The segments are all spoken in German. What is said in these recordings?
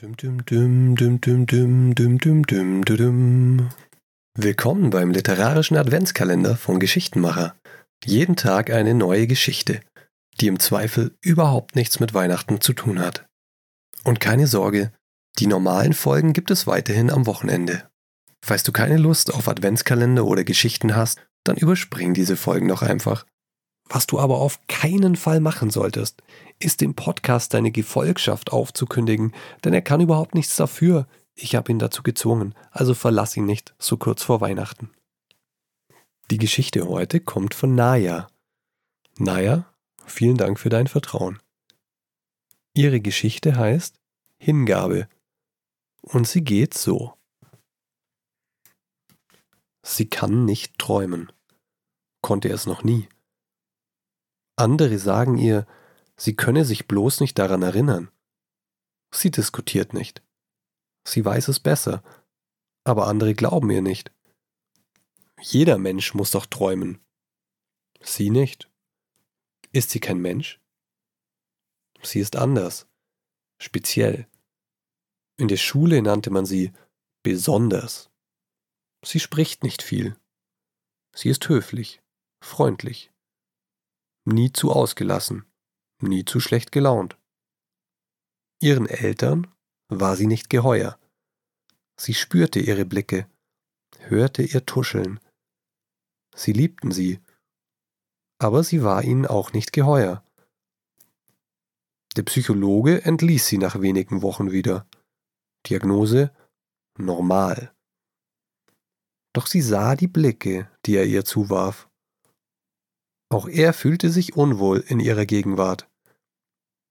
Dum, dum, dum, dum, dum, dum, dum, dum, dum, dum. Willkommen beim literarischen Adventskalender von Geschichtenmacher. Jeden Tag eine neue Geschichte, die im Zweifel überhaupt nichts mit Weihnachten zu tun hat. Und keine Sorge, die normalen Folgen gibt es weiterhin am Wochenende. Falls du keine Lust auf Adventskalender oder Geschichten hast, dann überspring diese Folgen doch einfach. Was du aber auf keinen Fall machen solltest, ist dem Podcast deine Gefolgschaft aufzukündigen, denn er kann überhaupt nichts dafür. Ich habe ihn dazu gezwungen, also verlass ihn nicht so kurz vor Weihnachten. Die Geschichte heute kommt von Naya. Naya, vielen Dank für dein Vertrauen. Ihre Geschichte heißt Hingabe und sie geht so. Sie kann nicht träumen. Konnte es noch nie. Andere sagen ihr, Sie könne sich bloß nicht daran erinnern. Sie diskutiert nicht. Sie weiß es besser, aber andere glauben ihr nicht. Jeder Mensch muss doch träumen. Sie nicht. Ist sie kein Mensch? Sie ist anders, speziell. In der Schule nannte man sie besonders. Sie spricht nicht viel. Sie ist höflich, freundlich, nie zu ausgelassen nie zu schlecht gelaunt. Ihren Eltern war sie nicht geheuer. Sie spürte ihre Blicke, hörte ihr Tuscheln. Sie liebten sie, aber sie war ihnen auch nicht geheuer. Der Psychologe entließ sie nach wenigen Wochen wieder. Diagnose normal. Doch sie sah die Blicke, die er ihr zuwarf. Auch er fühlte sich unwohl in ihrer Gegenwart.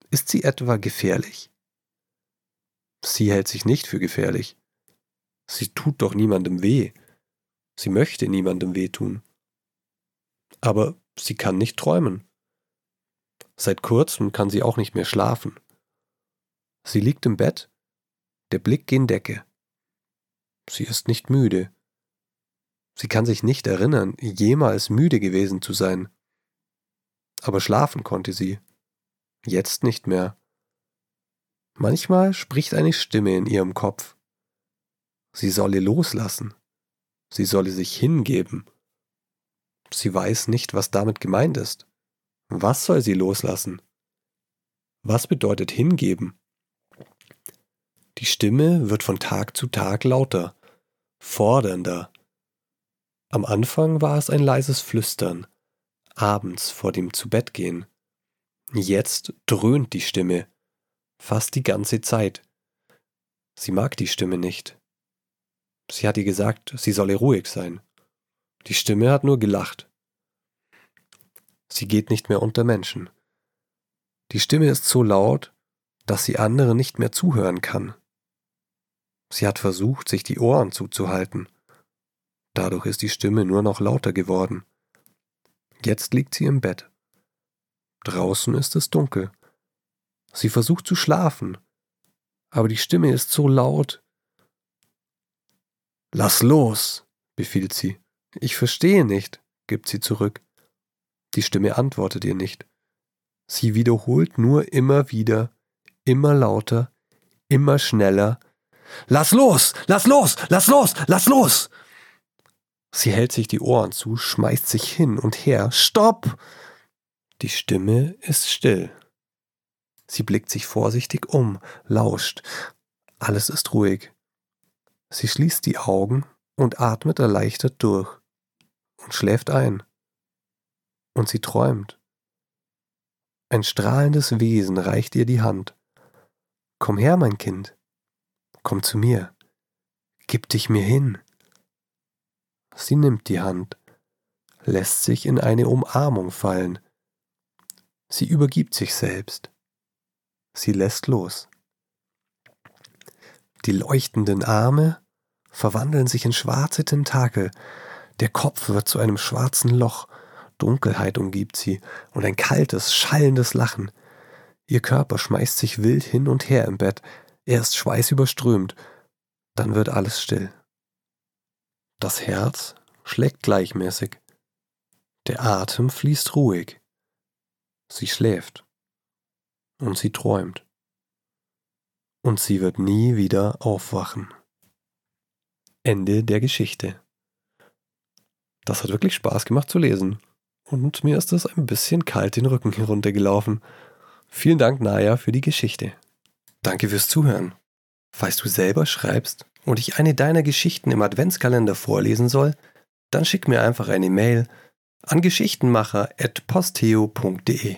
Ist sie etwa gefährlich? Sie hält sich nicht für gefährlich. Sie tut doch niemandem weh. Sie möchte niemandem wehtun. Aber sie kann nicht träumen. Seit kurzem kann sie auch nicht mehr schlafen. Sie liegt im Bett, der Blick gen Decke. Sie ist nicht müde. Sie kann sich nicht erinnern, jemals müde gewesen zu sein. Aber schlafen konnte sie jetzt nicht mehr. Manchmal spricht eine Stimme in ihrem Kopf. Sie solle loslassen. Sie solle sich hingeben. Sie weiß nicht, was damit gemeint ist. Was soll sie loslassen? Was bedeutet hingeben? Die Stimme wird von Tag zu Tag lauter, fordernder. Am Anfang war es ein leises Flüstern, abends vor dem Zubettgehen. Jetzt dröhnt die Stimme, fast die ganze Zeit. Sie mag die Stimme nicht. Sie hat ihr gesagt, sie solle ruhig sein. Die Stimme hat nur gelacht. Sie geht nicht mehr unter Menschen. Die Stimme ist so laut, dass sie anderen nicht mehr zuhören kann. Sie hat versucht, sich die Ohren zuzuhalten. Dadurch ist die Stimme nur noch lauter geworden. Jetzt liegt sie im Bett. Draußen ist es dunkel. Sie versucht zu schlafen, aber die Stimme ist so laut. Lass los, befiehlt sie. Ich verstehe nicht, gibt sie zurück. Die Stimme antwortet ihr nicht. Sie wiederholt nur immer wieder, immer lauter, immer schneller. Lass los, lass los, lass los, lass los! Sie hält sich die Ohren zu, schmeißt sich hin und her. Stopp! Die Stimme ist still. Sie blickt sich vorsichtig um, lauscht. Alles ist ruhig. Sie schließt die Augen und atmet erleichtert durch und schläft ein. Und sie träumt. Ein strahlendes Wesen reicht ihr die Hand. Komm her, mein Kind. Komm zu mir. Gib dich mir hin. Sie nimmt die Hand, lässt sich in eine Umarmung fallen, Sie übergibt sich selbst. Sie lässt los. Die leuchtenden Arme verwandeln sich in schwarze Tentakel, der Kopf wird zu einem schwarzen Loch, Dunkelheit umgibt sie und ein kaltes, schallendes Lachen. Ihr Körper schmeißt sich wild hin und her im Bett, erst schweißüberströmt, dann wird alles still. Das Herz schlägt gleichmäßig, der Atem fließt ruhig. Sie schläft und sie träumt. und sie wird nie wieder aufwachen. Ende der Geschichte. Das hat wirklich Spaß gemacht zu lesen. Und mir ist es ein bisschen kalt den Rücken heruntergelaufen. Vielen Dank, Naya, für die Geschichte. Danke fürs Zuhören. Falls du selber schreibst und ich eine deiner Geschichten im Adventskalender vorlesen soll, dann schick mir einfach eine Mail an geschichtenmacher.posteo.de.